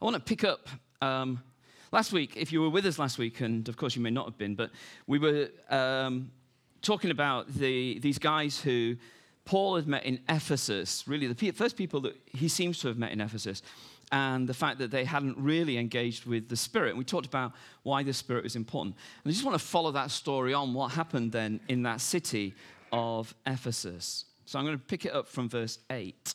I want to pick up um, last week. If you were with us last week, and of course you may not have been, but we were um, talking about the, these guys who Paul had met in Ephesus, really the first people that he seems to have met in Ephesus, and the fact that they hadn't really engaged with the Spirit. And we talked about why the Spirit was important. And I just want to follow that story on, what happened then in that city of Ephesus. So I'm going to pick it up from verse 8.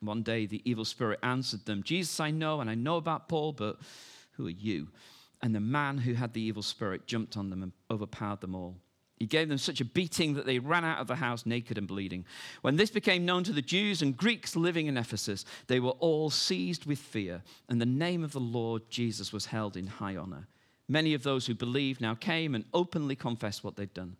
One day the evil spirit answered them, Jesus I know, and I know about Paul, but who are you? And the man who had the evil spirit jumped on them and overpowered them all. He gave them such a beating that they ran out of the house naked and bleeding. When this became known to the Jews and Greeks living in Ephesus, they were all seized with fear, and the name of the Lord Jesus was held in high honor. Many of those who believed now came and openly confessed what they'd done.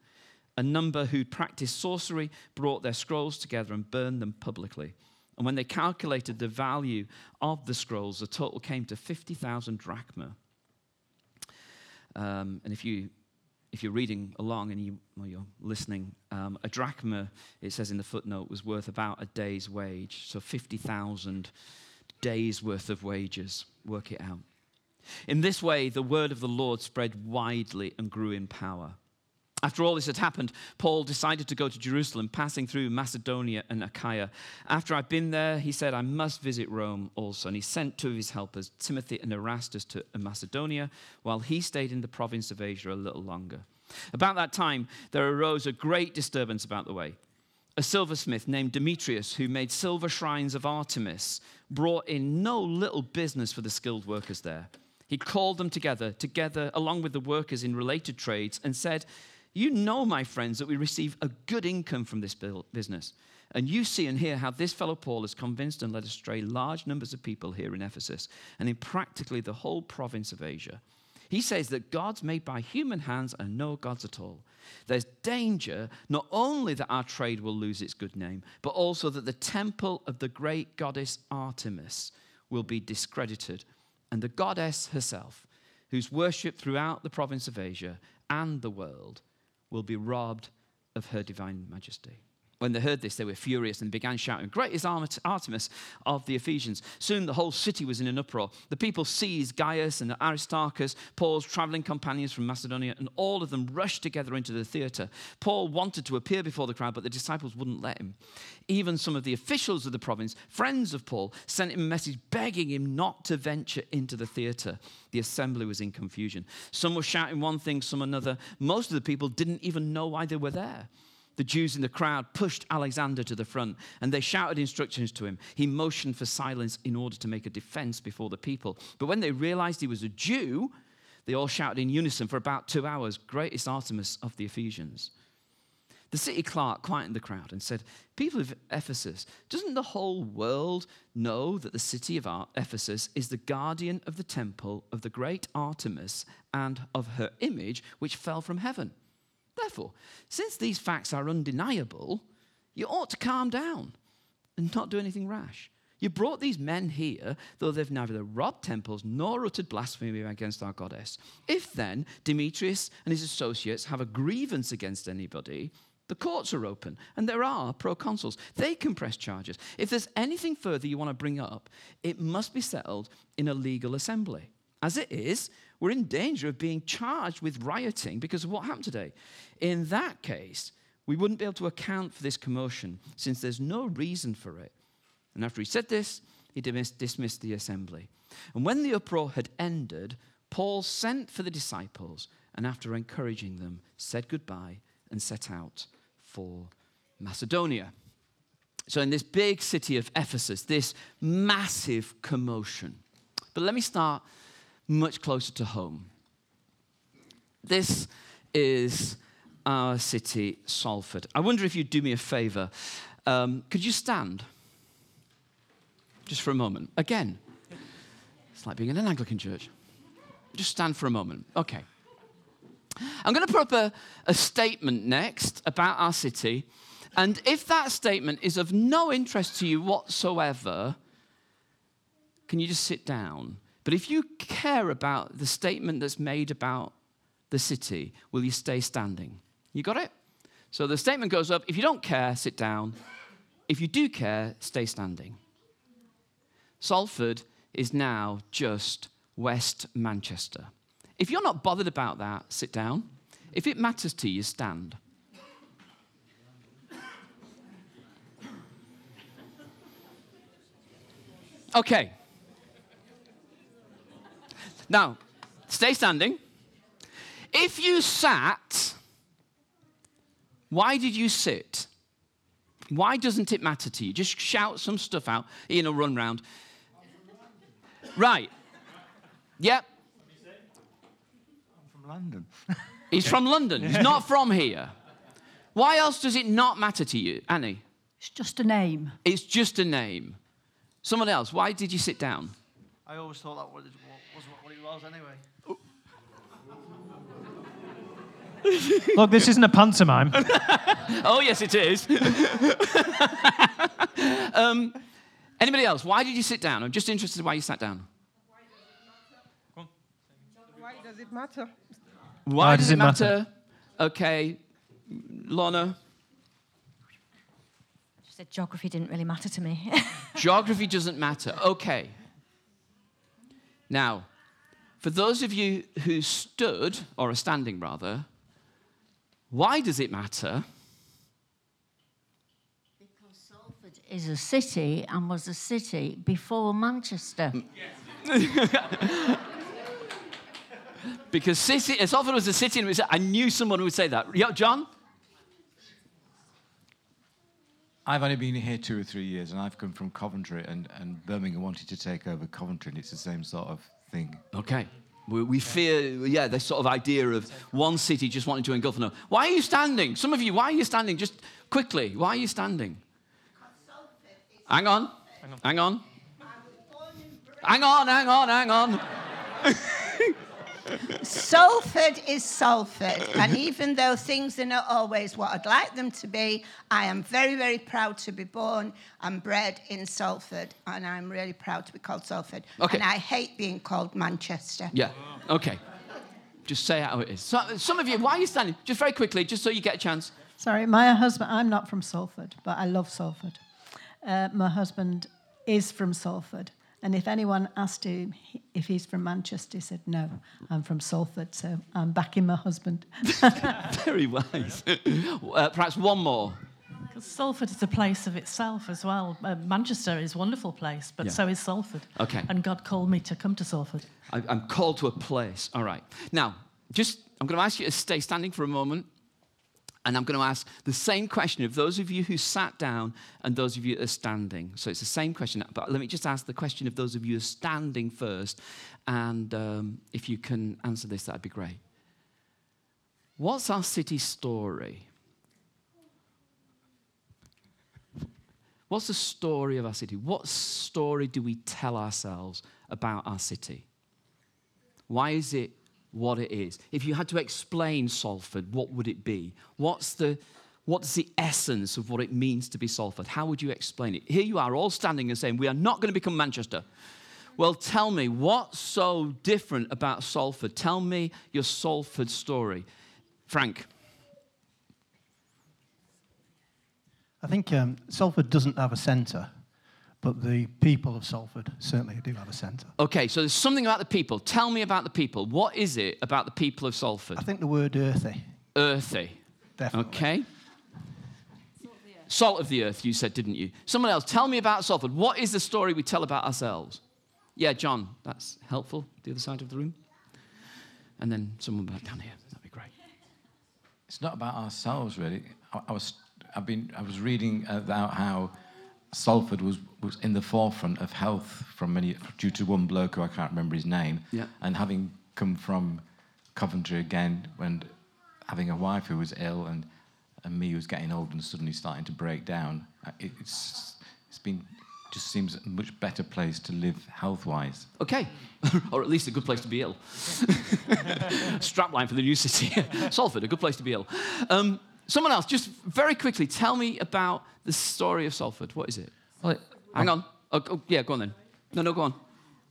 A number who practiced sorcery brought their scrolls together and burned them publicly. And when they calculated the value of the scrolls, the total came to 50,000 drachma. Um, and if, you, if you're reading along and you, or you're listening, um, a drachma, it says in the footnote, was worth about a day's wage. So 50,000 days' worth of wages. Work it out. In this way, the word of the Lord spread widely and grew in power. After all this had happened, Paul decided to go to Jerusalem, passing through Macedonia and Achaia. After I'd been there, he said, I must visit Rome also. And he sent two of his helpers, Timothy and Erastus, to Macedonia, while he stayed in the province of Asia a little longer. About that time, there arose a great disturbance about the way. A silversmith named Demetrius, who made silver shrines of Artemis, brought in no little business for the skilled workers there. He called them together, together along with the workers in related trades, and said, you know, my friends, that we receive a good income from this business. And you see and hear how this fellow Paul has convinced and led astray large numbers of people here in Ephesus and in practically the whole province of Asia. He says that gods made by human hands are no gods at all. There's danger not only that our trade will lose its good name, but also that the temple of the great goddess Artemis will be discredited, and the goddess herself, who's worshipped throughout the province of Asia and the world, will be robbed of her divine majesty. When they heard this, they were furious and began shouting, Great is Artemis of the Ephesians. Soon the whole city was in an uproar. The people seized Gaius and Aristarchus, Paul's traveling companions from Macedonia, and all of them rushed together into the theater. Paul wanted to appear before the crowd, but the disciples wouldn't let him. Even some of the officials of the province, friends of Paul, sent him a message begging him not to venture into the theater. The assembly was in confusion. Some were shouting one thing, some another. Most of the people didn't even know why they were there. The Jews in the crowd pushed Alexander to the front and they shouted instructions to him. He motioned for silence in order to make a defense before the people. But when they realized he was a Jew, they all shouted in unison for about two hours Greatest Artemis of the Ephesians. The city clerk quietened the crowd and said, People of Ephesus, doesn't the whole world know that the city of Ephesus is the guardian of the temple of the great Artemis and of her image which fell from heaven? Therefore, since these facts are undeniable, you ought to calm down and not do anything rash. You brought these men here, though they've neither robbed temples nor uttered blasphemy against our goddess. If then Demetrius and his associates have a grievance against anybody, the courts are open and there are proconsuls. They can press charges. If there's anything further you want to bring up, it must be settled in a legal assembly. As it is, we're in danger of being charged with rioting because of what happened today. In that case, we wouldn't be able to account for this commotion since there's no reason for it. And after he said this, he dismissed the assembly. And when the uproar had ended, Paul sent for the disciples and, after encouraging them, said goodbye and set out for Macedonia. So, in this big city of Ephesus, this massive commotion. But let me start much closer to home. This is our city, Salford. I wonder if you'd do me a favor. Um, could you stand? Just for a moment. Again, it's like being in an Anglican church. Just stand for a moment. Okay. I'm going to put up a, a statement next about our city. And if that statement is of no interest to you whatsoever, can you just sit down? But if you care about the statement that's made about the city, will you stay standing? You got it? So the statement goes up if you don't care, sit down. If you do care, stay standing. Salford is now just West Manchester. If you're not bothered about that, sit down. If it matters to you, stand. Okay. Now, stay standing. If you sat, why did you sit? Why doesn't it matter to you? Just shout some stuff out in a run round. Right. Yep. I'm from London. He's from London. He's not from here. Why else does it not matter to you, Annie? It's just a name. It's just a name. Someone else, why did you sit down? I always thought that was, was what it was anyway. Look, this isn't a pantomime. Oh, yes, it is. um, anybody else? Why did you sit down? I'm just interested why you sat down. Why does it matter? Why, does, it matter? Okay, Lorna. She said geography didn't really matter to me. Geography doesn't matter. Okay. Now, for those of you who stood, or are standing rather, why does it matter? Because Salford is a city and was a city before Manchester. Because city, as often as a city, and was- I knew someone who would say that. Yeah, John? I've only been here two or three years, and I've come from Coventry, and, and Birmingham wanted to take over Coventry, and it's the same sort of thing. Okay. We, we fear, yeah, this sort of idea of one city just wanting to engulf another. Why are you standing? Some of you, why are you standing? Just quickly, why are you standing? Hang on. Hang on. Hang on, hang on, hang on. Salford is Salford, and even though things are not always what I'd like them to be, I am very, very proud to be born and bred in Salford, and I'm really proud to be called Salford. Okay. And I hate being called Manchester. Yeah, okay. Just say how it is. So, some of you, why are you standing? Just very quickly, just so you get a chance. Sorry, my husband, I'm not from Salford, but I love Salford. Uh, my husband is from Salford. And if anyone asked him if he's from Manchester, he said, No, I'm from Salford. So I'm backing my husband. Very wise. uh, perhaps one more. Because Salford is a place of itself as well. Uh, Manchester is a wonderful place, but Yeah. so is Salford. Okay. And God called me to come to Salford. I, I'm called to a place. All right. Now, just I'm going to ask you to stay standing for a moment, and I'm going to ask the same question of those of you who sat down and those of you that are standing. So it's the same question, but let me just ask the question of those of you who are standing first, and um, if you can answer this, that'd be great. What's our city story? What's the story of our city? What story do we tell ourselves about our city? Why is it what it is? If you had to explain Salford, what would it be? What's the, what's the essence of what it means to be Salford? How would you explain it? Here you are, all standing and saying, We are not going to become Manchester. Well, tell me, what's so different about Salford? Tell me your Salford story. Frank. I think um, Salford doesn't have a centre, but the people of Salford certainly do have a centre. Okay, so there's something about the people. Tell me about the people. What is it about the people of Salford? I think the word earthy, Earthy. definitely. Okay. Salt of the earth, you said, didn't you? Someone else, tell me about Salford. What is the story we tell about ourselves? Yeah, John, that's helpful. The other side of the room. And then someone back down here. That'd be great. It's not about ourselves, really. I, I was, I've been, I was reading about how Salford was, was in the forefront of health from many, due to one bloke who I can't remember his name. Yeah. And having come from Coventry again, when having a wife who was ill and, and me who was getting old and suddenly starting to break down, it, it's, it's been, just seems a much better place to live health-wise. Okay, or at least a good place to be ill. Strapline for the new city. Salford, a good place to be ill. Um, someone else, just very quickly, tell me about the story of Salford. What is it? Well, it- Hang on. Oh, oh, yeah, go on then. No, no, go on.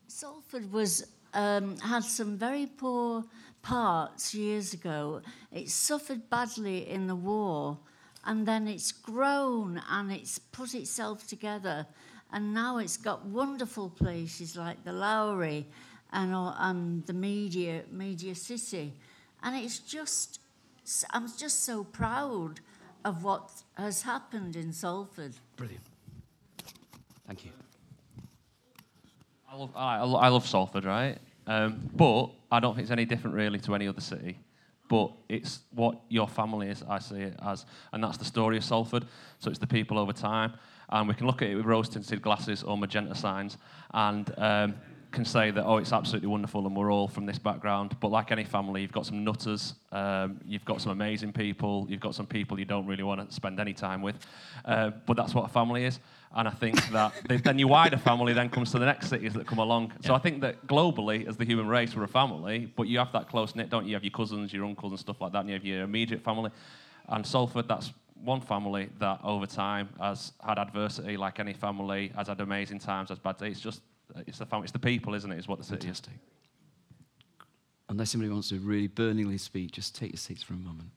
Salford was um, had some very poor parts years ago. It suffered badly in the war, and then it's grown and it's put itself together, and now it's got wonderful places like the Lowry and and the media media city, and it's just I'm just so proud of what has happened in Salford. Brilliant. Thank you. I love, I, I love Salford, right? Um, but I don't think it's any different really to any other city. But it's what your family is, I see it as. And that's the story of Salford. So it's the people over time. And we can look at it with rose tinted glasses or magenta signs and um, can say that, oh, it's absolutely wonderful and we're all from this background. But like any family, you've got some nutters, um, you've got some amazing people, you've got some people you don't really want to spend any time with. Uh, but that's what a family is. And I think that the, then your wider family then comes to the next cities that come along. So I think that globally, as the human race, we're a family, but you have that close knit, don't you? You have your cousins, your uncles, and stuff like that, and you have your immediate family. And Salford, that's one family that over time has had adversity, like any family, has had amazing times, has bad days. It's just, it's the family, it's the people, isn't it? it? Is what the city is. Fantastic. Unless somebody wants to really burningly speak, just take your seats for a moment.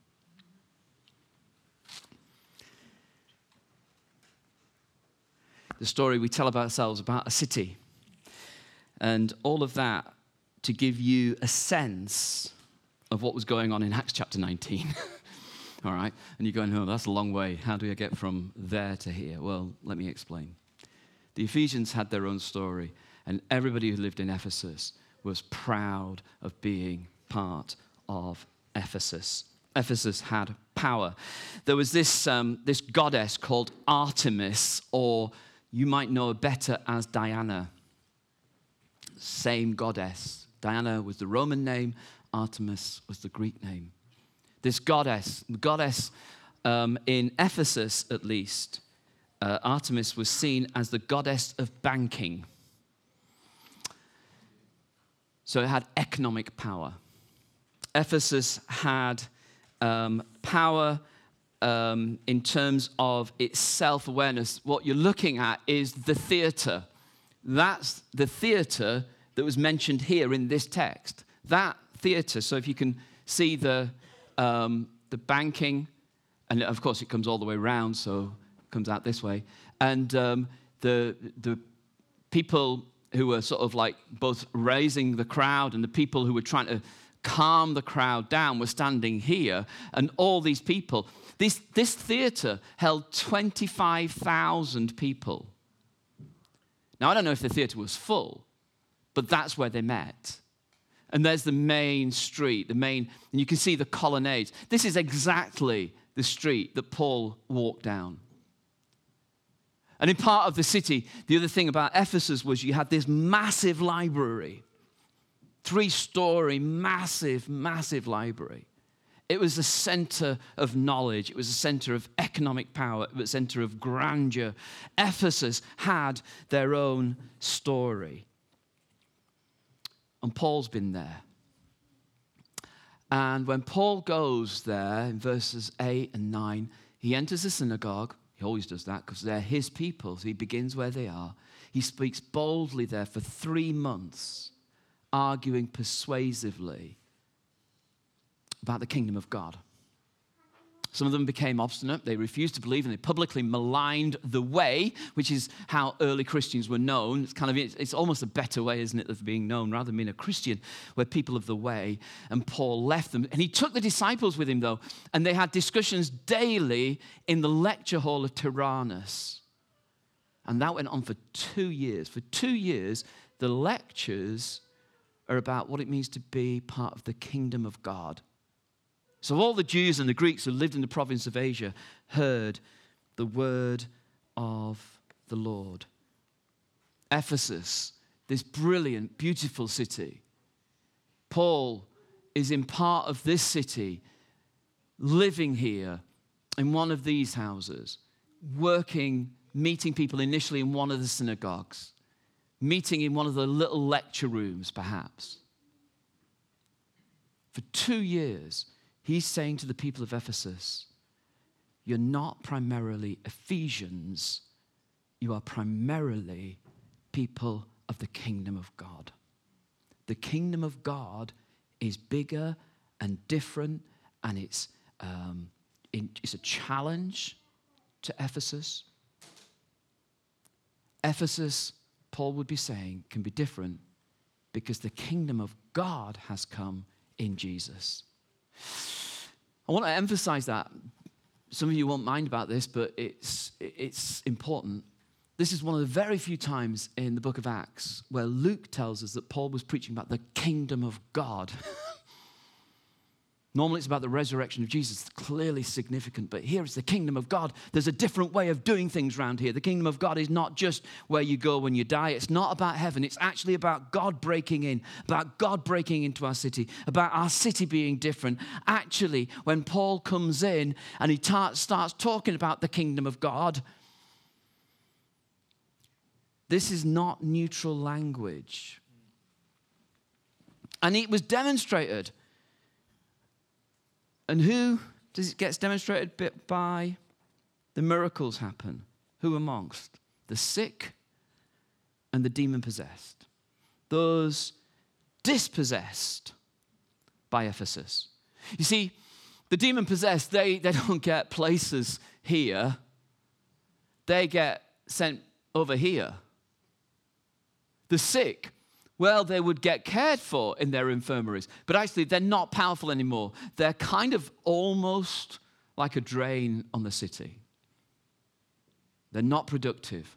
The story we tell about ourselves about a city, and all of that to give you a sense of what was going on in Acts chapter 19. all right? And you're going, oh, that's a long way. How do I get from there to here? Well, let me explain. The Ephesians had their own story, and everybody who lived in Ephesus was proud of being part of Ephesus. Ephesus had power. There was this, um, this goddess called Artemis, or you might know her better as Diana. Same goddess. Diana was the Roman name, Artemis was the Greek name. This goddess, the goddess um, in Ephesus at least, uh, Artemis was seen as the goddess of banking. So it had economic power. Ephesus had um, power um, in terms of its self awareness. What you're looking at is the theater. That's the theater that was mentioned here in this text. That theater. So if you can see the, um, the banking, and of course it comes all the way around, so it comes out this way. And um, the, the people who were sort of like both raising the crowd and the people who were trying to calm the crowd down We're standing here. And all these people, this, this theater held 25,000 people. Now, I don't know if the theater was full, but that's where they met. And there's the main street, the main, and you can see the colonnades. This is exactly the street that Paul walked down. And in part of the city, the other thing about Ephesus was you had this massive library, three story, massive, massive library. It was a center of knowledge. It was a center of economic power. It was center of grandeur. Ephesus had their own story. And Paul's been there. And when Paul goes there in verses 8 and 9, he enters the synagogue. He always does that because they're his people. So he begins where they are. He speaks boldly there for three months, arguing persuasively about the kingdom of God. Some of them became obstinate. They refused to believe and they publicly maligned the way, which is how early Christians were known. It's kind of, it's almost a better way, isn't it, of being known rather than being a Christian. We're people of the way. And Paul left them. And he took the disciples with him, though, and they had discussions daily in the lecture hall of Tyrannus. And that went on for two years. For two years, the lectures are about what it means to be part of the kingdom of God. So all the Jews and the Greeks who lived in the province of Asia heard the word of the Lord. Ephesus, this brilliant, beautiful city. Paul is in part of this city, living here in one of these houses, working, meeting people initially in one of the synagogues, meeting in one of the little lecture rooms, perhaps. For two years, he's saying to the people of Ephesus, You're not primarily Ephesians, you are primarily people of the kingdom of God. The kingdom of God is bigger and different, and it's, um, it's a challenge to Ephesus. Ephesus, Paul would be saying, can be different because the kingdom of God has come in Jesus. I want to emphasize that. Some of you won't mind about this, but it's, it's important. This is one of the very few times in the book of Acts where Luke tells us that Paul was preaching about the kingdom of God. Normally it's about the resurrection of Jesus, clearly significant, but here it's the kingdom of God. There's a different way of doing things around here. The kingdom of God is not just where you go when you die, it's not about heaven, it's actually about God breaking in, about God breaking into our city, about our city being different. Actually, when Paul comes in and he ta- starts talking about the kingdom of God, this is not neutral language. And it was demonstrated and who does it gets demonstrated by? The miracles happen. Who amongst? The sick and the demon possessed. Those dispossessed by Ephesus. You see, the demon possessed, they, they don't get places here, they get sent over here. The sick, well, they would get cared for in their infirmaries. But actually, they're not powerful anymore. They're kind of almost like a drain on the city. They're not productive.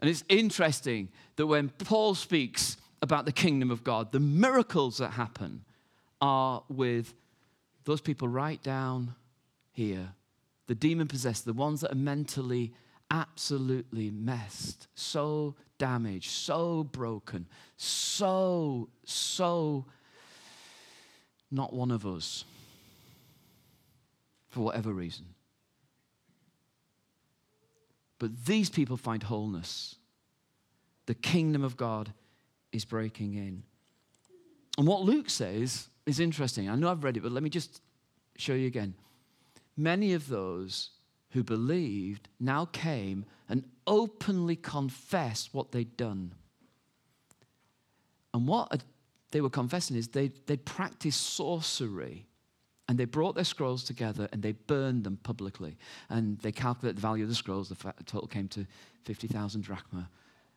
And it's interesting that when Paul speaks about the kingdom of God, the miracles that happen are with those people right down here the demon possessed, the ones that are mentally absolutely messed, so damaged, so broken, so, so not one of us for whatever reason. But these people find wholeness. The kingdom of God is breaking in. And what Luke says is interesting. I know I've read it, but let me just show you again. Many of those who believed now came and openly confessed what they'd done. And what they were confessing is they, they'd practiced sorcery. And they brought their scrolls together and they burned them publicly. And they calculated the value of the scrolls. The total came to 50,000 drachma.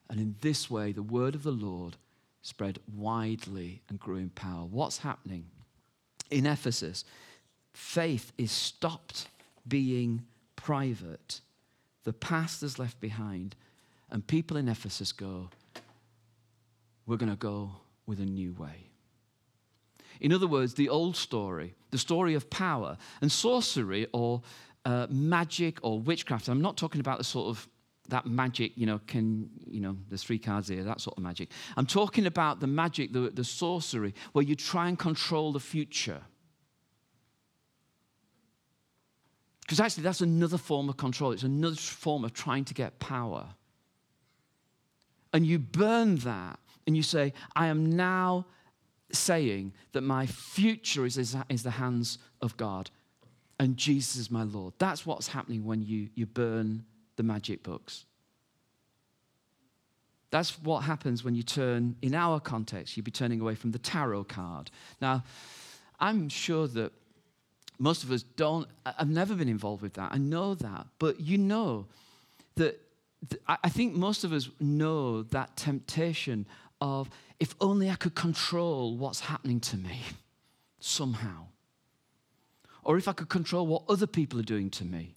And in this way, the word of the Lord spread widely and grew in power. What's happening? In Ephesus, faith is stopped being private. The past is left behind, and people in Ephesus go, We're going to go with a new way. In other words, the old story, the story of power and sorcery or uh, magic or witchcraft. I'm not talking about the sort of that magic, you know, can, you know, there's three cards here, that sort of magic. I'm talking about the magic, the, the sorcery, where you try and control the future. Because actually, that's another form of control. It's another form of trying to get power. And you burn that and you say, I am now saying that my future is, is, is the hands of God and Jesus is my Lord. That's what's happening when you, you burn the magic books. That's what happens when you turn, in our context, you'd be turning away from the tarot card. Now, I'm sure that most of us don't, I've never been involved with that. I know that. But you know that, I think most of us know that temptation of if only I could control what's happening to me somehow. Or if I could control what other people are doing to me.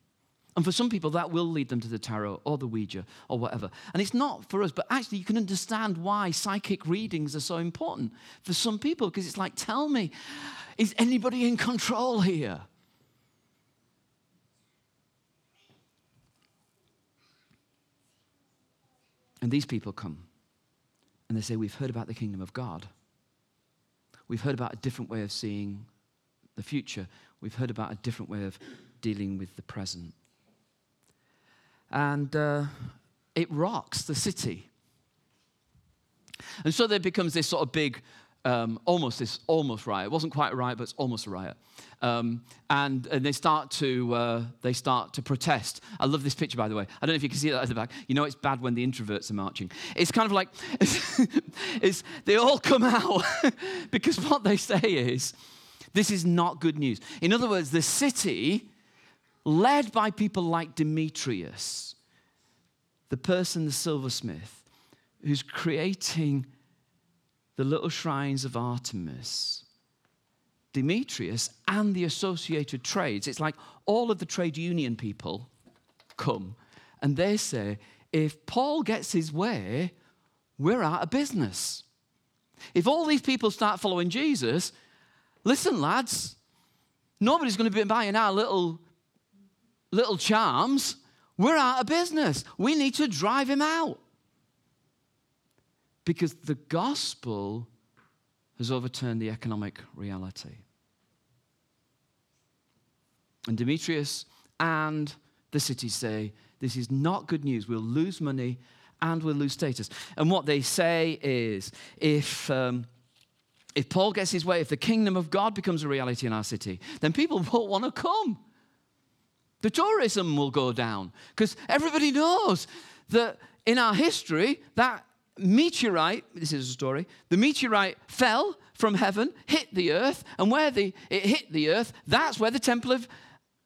And for some people, that will lead them to the tarot or the Ouija or whatever. And it's not for us, but actually, you can understand why psychic readings are so important for some people because it's like, tell me, is anybody in control here? And these people come and they say, We've heard about the kingdom of God. We've heard about a different way of seeing the future. We've heard about a different way of dealing with the present. And uh, it rocks the city. And so there becomes this sort of big, um, almost this almost riot. It wasn't quite a riot, but it's almost a riot. Um, and, and they start to uh, they start to protest. I love this picture, by the way. I don't know if you can see that at the back. You know, it's bad when the introverts are marching. It's kind of like it's, it's, they all come out because what they say is, this is not good news. In other words, the city, led by people like Demetrius, the person, the silversmith, who's creating the little shrines of Artemis, Demetrius and the associated trades. It's like all of the trade union people come and they say, if Paul gets his way, we're out of business. If all these people start following Jesus, listen, lads, nobody's going to be buying our little, little charms. We're out of business. We need to drive him out. Because the gospel has overturned the economic reality. And Demetrius and the city say, This is not good news. We'll lose money and we'll lose status. And what they say is, if. Um, if Paul gets his way, if the kingdom of God becomes a reality in our city, then people won't want to come. The tourism will go down because everybody knows that in our history, that meteorite, this is a story, the meteorite fell from heaven, hit the earth, and where the, it hit the earth, that's where the temple of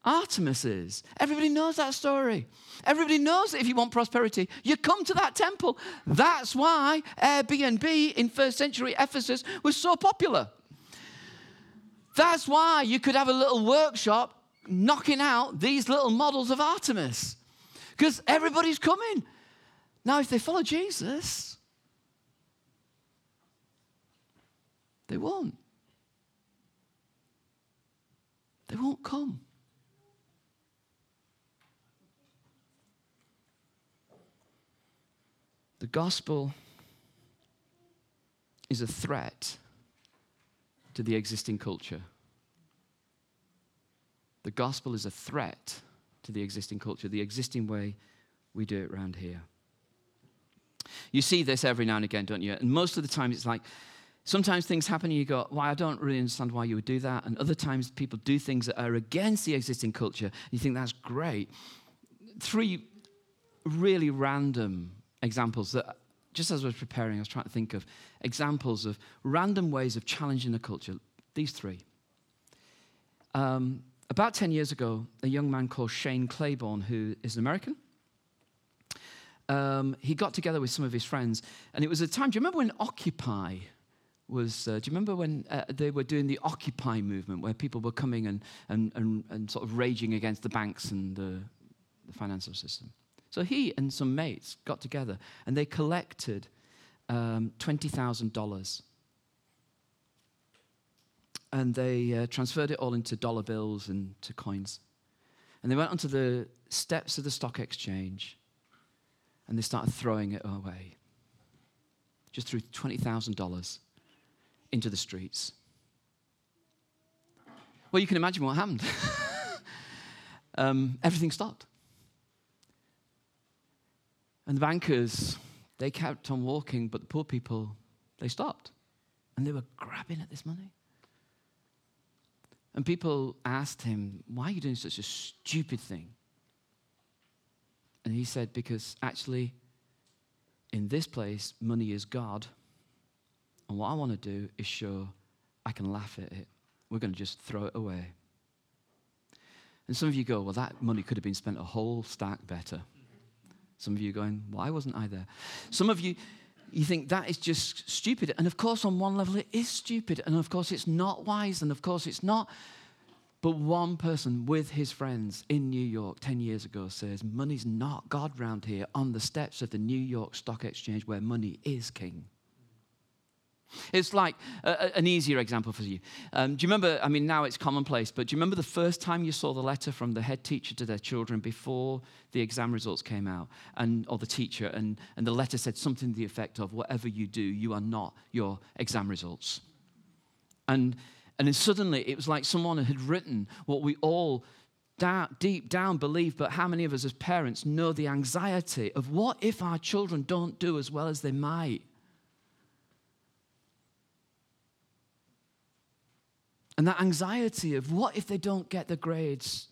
Artemis is. Everybody knows that story. Everybody knows that if you want prosperity, you come to that temple. That's why Airbnb in first century Ephesus was so popular. That's why you could have a little workshop knocking out these little models of Artemis. Because everybody's coming. Now, if they follow Jesus, they won't. They won't come. The gospel is a threat to the existing culture. The gospel is a threat to the existing culture, the existing way we do it around here. You see this every now and again, don't you? And most of the time, it's like sometimes things happen and you go, Well, I don't really understand why you would do that. And other times, people do things that are against the existing culture. You think that's great. Three really random examples that, just as I was preparing, I was trying to think of examples of random ways of challenging the culture. These three. Um, about 10 years ago, a young man called Shane Claiborne, who is an American, um, he got together with some of his friends, and it was a time. Do you remember when Occupy was? Uh, do you remember when uh, they were doing the Occupy movement, where people were coming and, and, and, and sort of raging against the banks and the, the financial system? So he and some mates got together and they collected um, $20,000. And they uh, transferred it all into dollar bills and to coins. And they went onto the steps of the stock exchange and they started throwing it away. Just threw $20,000 into the streets. Well, you can imagine what happened. um, everything stopped. And the bankers, they kept on walking, but the poor people, they stopped. And they were grabbing at this money. And people asked him, Why are you doing such a stupid thing? And he said, Because actually, in this place, money is God. And what I want to do is show I can laugh at it. We're going to just throw it away. And some of you go, Well, that money could have been spent a whole stack better. Some of you going, why wasn't I there? Some of you, you think that is just stupid. And of course, on one level, it is stupid. And of course, it's not wise. And of course, it's not But one person with his friends in New York 10 years ago says, Money's not God round here on the steps of the New York Stock Exchange where money is king. It's like a, an easier example for you. Um, do you remember? I mean, now it's commonplace, but do you remember the first time you saw the letter from the head teacher to their children before the exam results came out, and or the teacher, and, and the letter said something to the effect of, "Whatever you do, you are not your exam results." And and then suddenly it was like someone had written what we all da- deep down believe, but how many of us as parents know the anxiety of what if our children don't do as well as they might? And that anxiety of what if they don't get the grades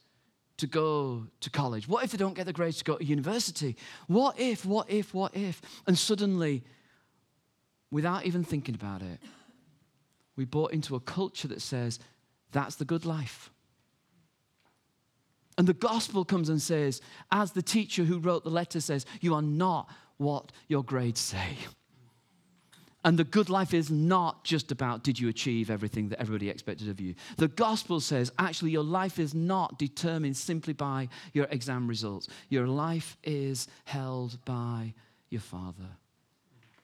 to go to college? What if they don't get the grades to go to university? What if, what if, what if? And suddenly, without even thinking about it, we bought into a culture that says that's the good life. And the gospel comes and says, as the teacher who wrote the letter says, you are not what your grades say. And the good life is not just about did you achieve everything that everybody expected of you. The gospel says actually your life is not determined simply by your exam results. Your life is held by your Father.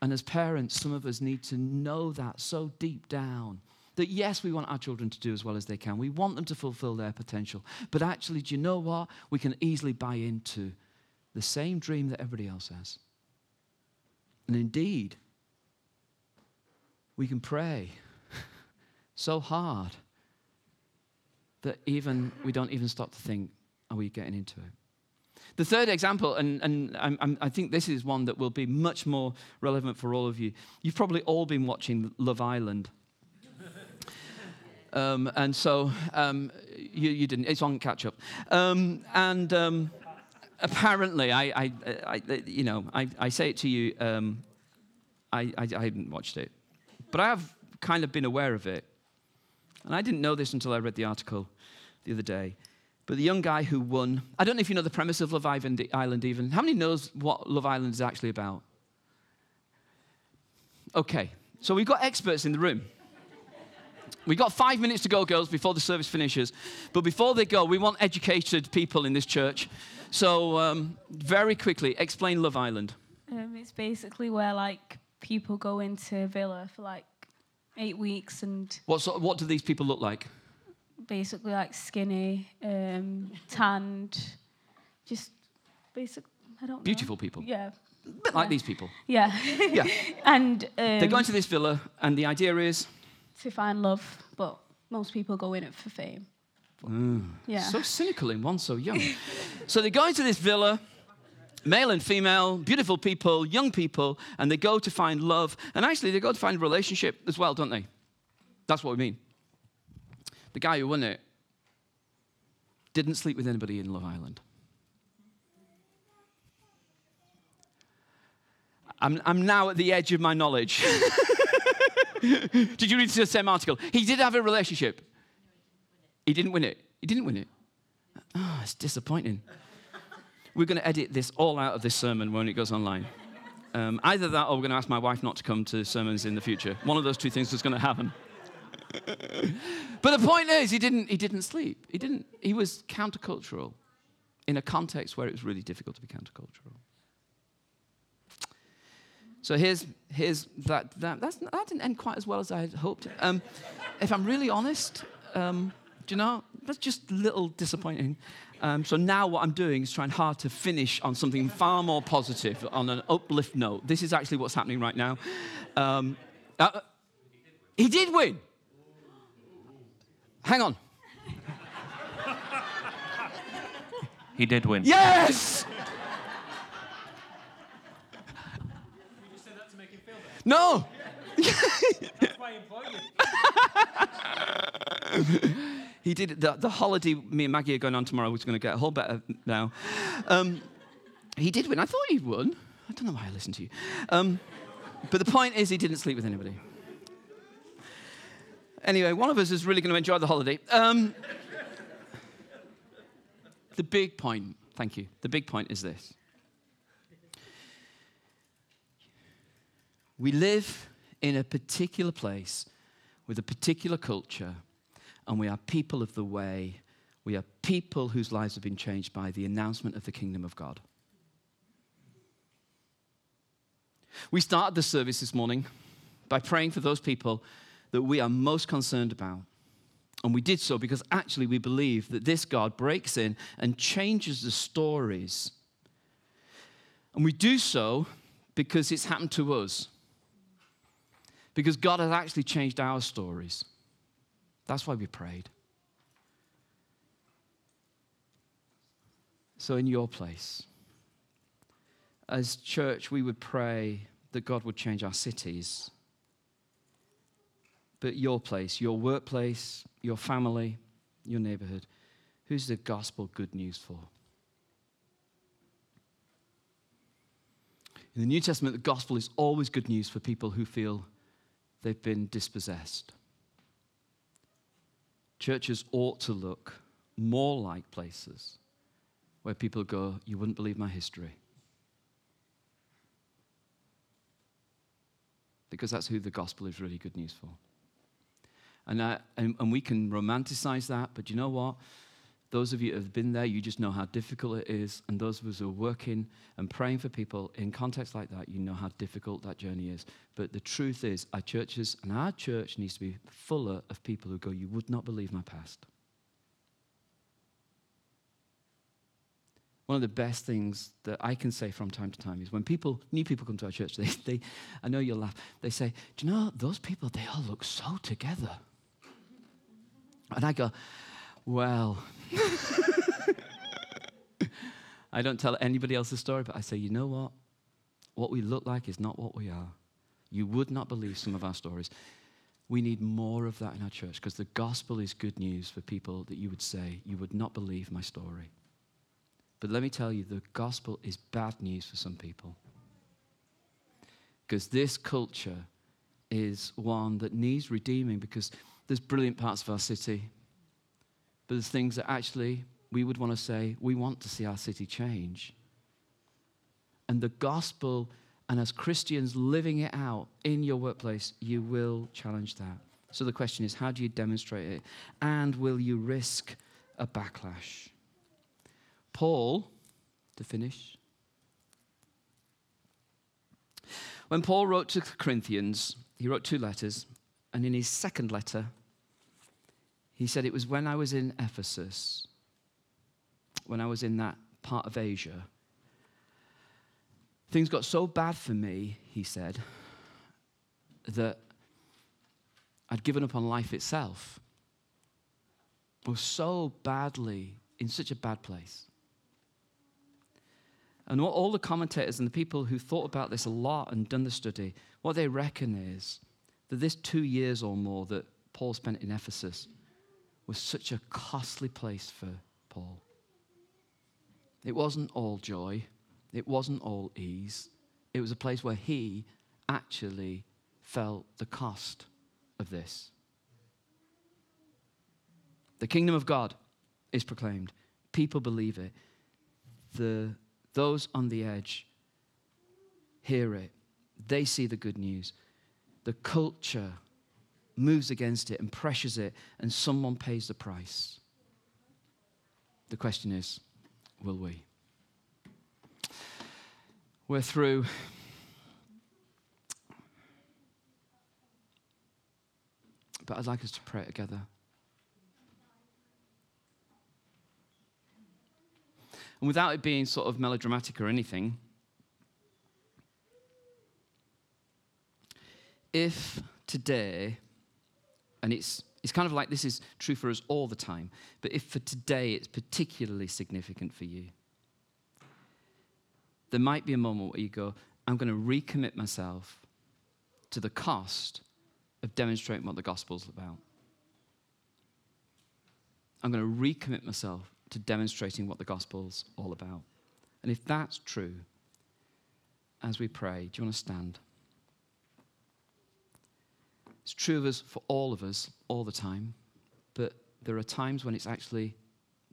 And as parents, some of us need to know that so deep down that yes, we want our children to do as well as they can. We want them to fulfill their potential. But actually, do you know what? We can easily buy into the same dream that everybody else has. And indeed, we can pray so hard that even we don't even stop to think, are we getting into it? The third example, and, and I'm, I think this is one that will be much more relevant for all of you. You've probably all been watching Love Island. Um, and so um, you, you didn't, it's on catch up. Um, and um, apparently, I, I, I, you know, I, I say it to you, um, I, I, I hadn't watched it. But I have kind of been aware of it. And I didn't know this until I read the article the other day. But the young guy who won, I don't know if you know the premise of Love Island even. How many knows what Love Island is actually about? Okay, so we've got experts in the room. We've got five minutes to go, girls, before the service finishes. But before they go, we want educated people in this church. So, um, very quickly, explain Love Island. Um, it's basically where like people go into a villa for like eight weeks and What, sort, what do these people look like? basically like skinny, um, tanned, just basic. I don't know. Beautiful people. Yeah. A bit like these people. Yeah. Yeah. and um, they go into this villa, and the idea is. to find love, but most people go in it for fame. Mm, Yeah. So cynical in one so young. so they go into this villa, male and female, beautiful people, young people, and they go to find love. And actually, they go to find a relationship as well, don't they? That's what we mean. The guy who won it didn't sleep with anybody in Love Island. I'm, I'm now at the edge of my knowledge. did you read the same article? He did have a relationship. He didn't win it. He didn't win it. Oh, it's disappointing. We're going to edit this all out of this sermon when it goes online. Um, either that or we're going to ask my wife not to come to sermons in the future. One of those two things is going to happen. but the point is, he didn't, he didn't sleep. He, didn't, he was countercultural in a context where it was really difficult to be countercultural. So here's, here's that, that, that didn't end quite as well as I had hoped. Um, if I'm really honest, um, do you know, that's just a little disappointing. Um, so now what I'm doing is trying hard to finish on something far more positive, on an uplift note. This is actually what's happening right now. Um, uh, he did win. Hang on. He did win. Yes! No. he did. The, the holiday me and Maggie are going on tomorrow, is going to get a whole better now. Um, he did win. I thought he won. I don't know why I listened to you. Um, but the point is, he didn't sleep with anybody. Anyway, one of us is really going to enjoy the holiday. Um, the big point, thank you. The big point is this we live in a particular place with a particular culture, and we are people of the way. We are people whose lives have been changed by the announcement of the kingdom of God. We started the service this morning by praying for those people that we are most concerned about. And we did so because actually we believe that this God breaks in and changes the stories. And we do so because it's happened to us. Because God has actually changed our stories. That's why we prayed. So, in your place, as church, we would pray that God would change our cities. But your place, your workplace, your family, your neighborhood, who's the gospel good news for? In the New Testament, the gospel is always good news for people who feel they've been dispossessed. Churches ought to look more like places where people go, You wouldn't believe my history. Because that's who the gospel is really good news for. And, and, and we can romanticize that, but you know what? Those of you who have been there, you just know how difficult it is. And those of us who are working and praying for people in contexts like that, you know how difficult that journey is. But the truth is, our churches and our church needs to be fuller of people who go, You would not believe my past. One of the best things that I can say from time to time is when people, new people come to our church, they, they I know you'll laugh, they say, Do you know, those people, they all look so together. And I go, Well, I don't tell anybody else the story, but I say, You know what? What we look like is not what we are. You would not believe some of our stories. We need more of that in our church because the gospel is good news for people that you would say, You would not believe my story. But let me tell you, the gospel is bad news for some people. Because this culture is one that needs redeeming because there's brilliant parts of our city, but there's things that actually we would want to say, we want to see our city change. And the gospel, and as Christians living it out in your workplace, you will challenge that. So the question is, how do you demonstrate it? And will you risk a backlash? Paul, to finish, when Paul wrote to the Corinthians, he wrote two letters, and in his second letter, he said, It was when I was in Ephesus, when I was in that part of Asia, things got so bad for me, he said, that I'd given up on life itself. I was so badly in such a bad place. And what all the commentators and the people who thought about this a lot and done the study, what they reckon is that this two years or more that Paul spent in Ephesus was such a costly place for Paul. It wasn't all joy, it wasn't all ease. It was a place where he actually felt the cost of this. The kingdom of God is proclaimed, people believe it. The those on the edge hear it, they see the good news. The culture moves against it and pressures it, and someone pays the price. The question is will we? We're through. But I'd like us to pray together. And without it being sort of melodramatic or anything, if today, and it's, it's kind of like this is true for us all the time, but if for today it's particularly significant for you, there might be a moment where you go, I'm going to recommit myself to the cost of demonstrating what the gospel's about. I'm going to recommit myself to demonstrating what the gospel's all about. And if that's true, as we pray, do you want to stand? It's true of us for all of us all the time, but there are times when it's actually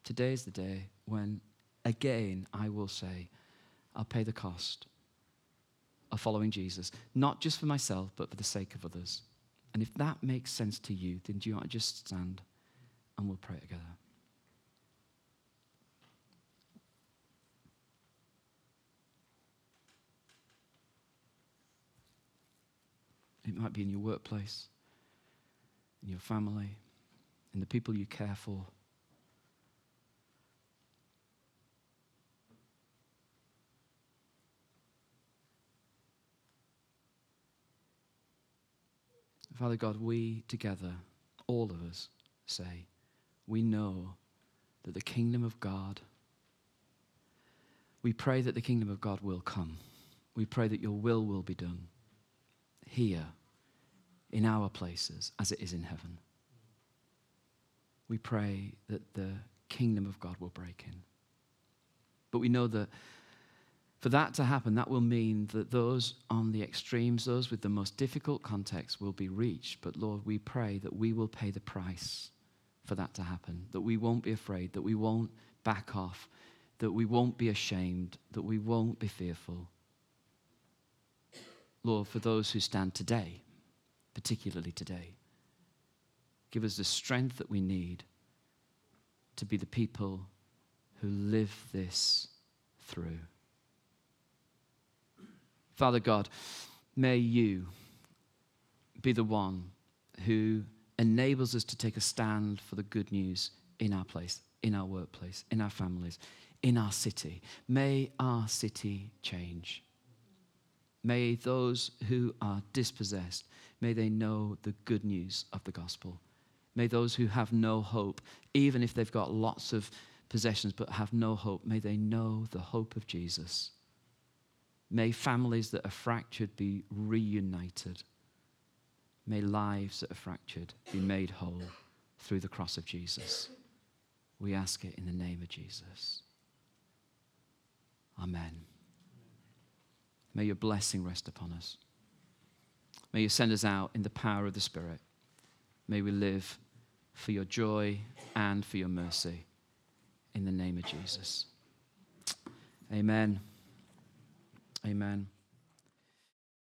today is the day when, again, I will say, I'll pay the cost of following Jesus, not just for myself, but for the sake of others. And if that makes sense to you, then do you want to just stand and we'll pray together. It might be in your workplace, in your family, in the people you care for. Father God, we together, all of us, say, we know that the kingdom of God, we pray that the kingdom of God will come. We pray that your will will be done here, in our places, as it is in heaven. We pray that the kingdom of God will break in. But we know that for that to happen, that will mean that those on the extremes, those with the most difficult context, will be reached. But Lord, we pray that we will pay the price for that to happen, that we won't be afraid, that we won't back off, that we won't be ashamed, that we won't be fearful. Lord, for those who stand today, particularly today, give us the strength that we need to be the people who live this through. Father God, may you be the one who enables us to take a stand for the good news in our place, in our workplace, in our families, in our city. May our city change. May those who are dispossessed, may they know the good news of the gospel. May those who have no hope, even if they've got lots of possessions but have no hope, may they know the hope of Jesus. May families that are fractured be reunited. May lives that are fractured be made whole through the cross of Jesus. We ask it in the name of Jesus. Amen. May your blessing rest upon us. May you send us out in the power of the Spirit. May we live for your joy and for your mercy. In the name of Jesus. Amen. Amen.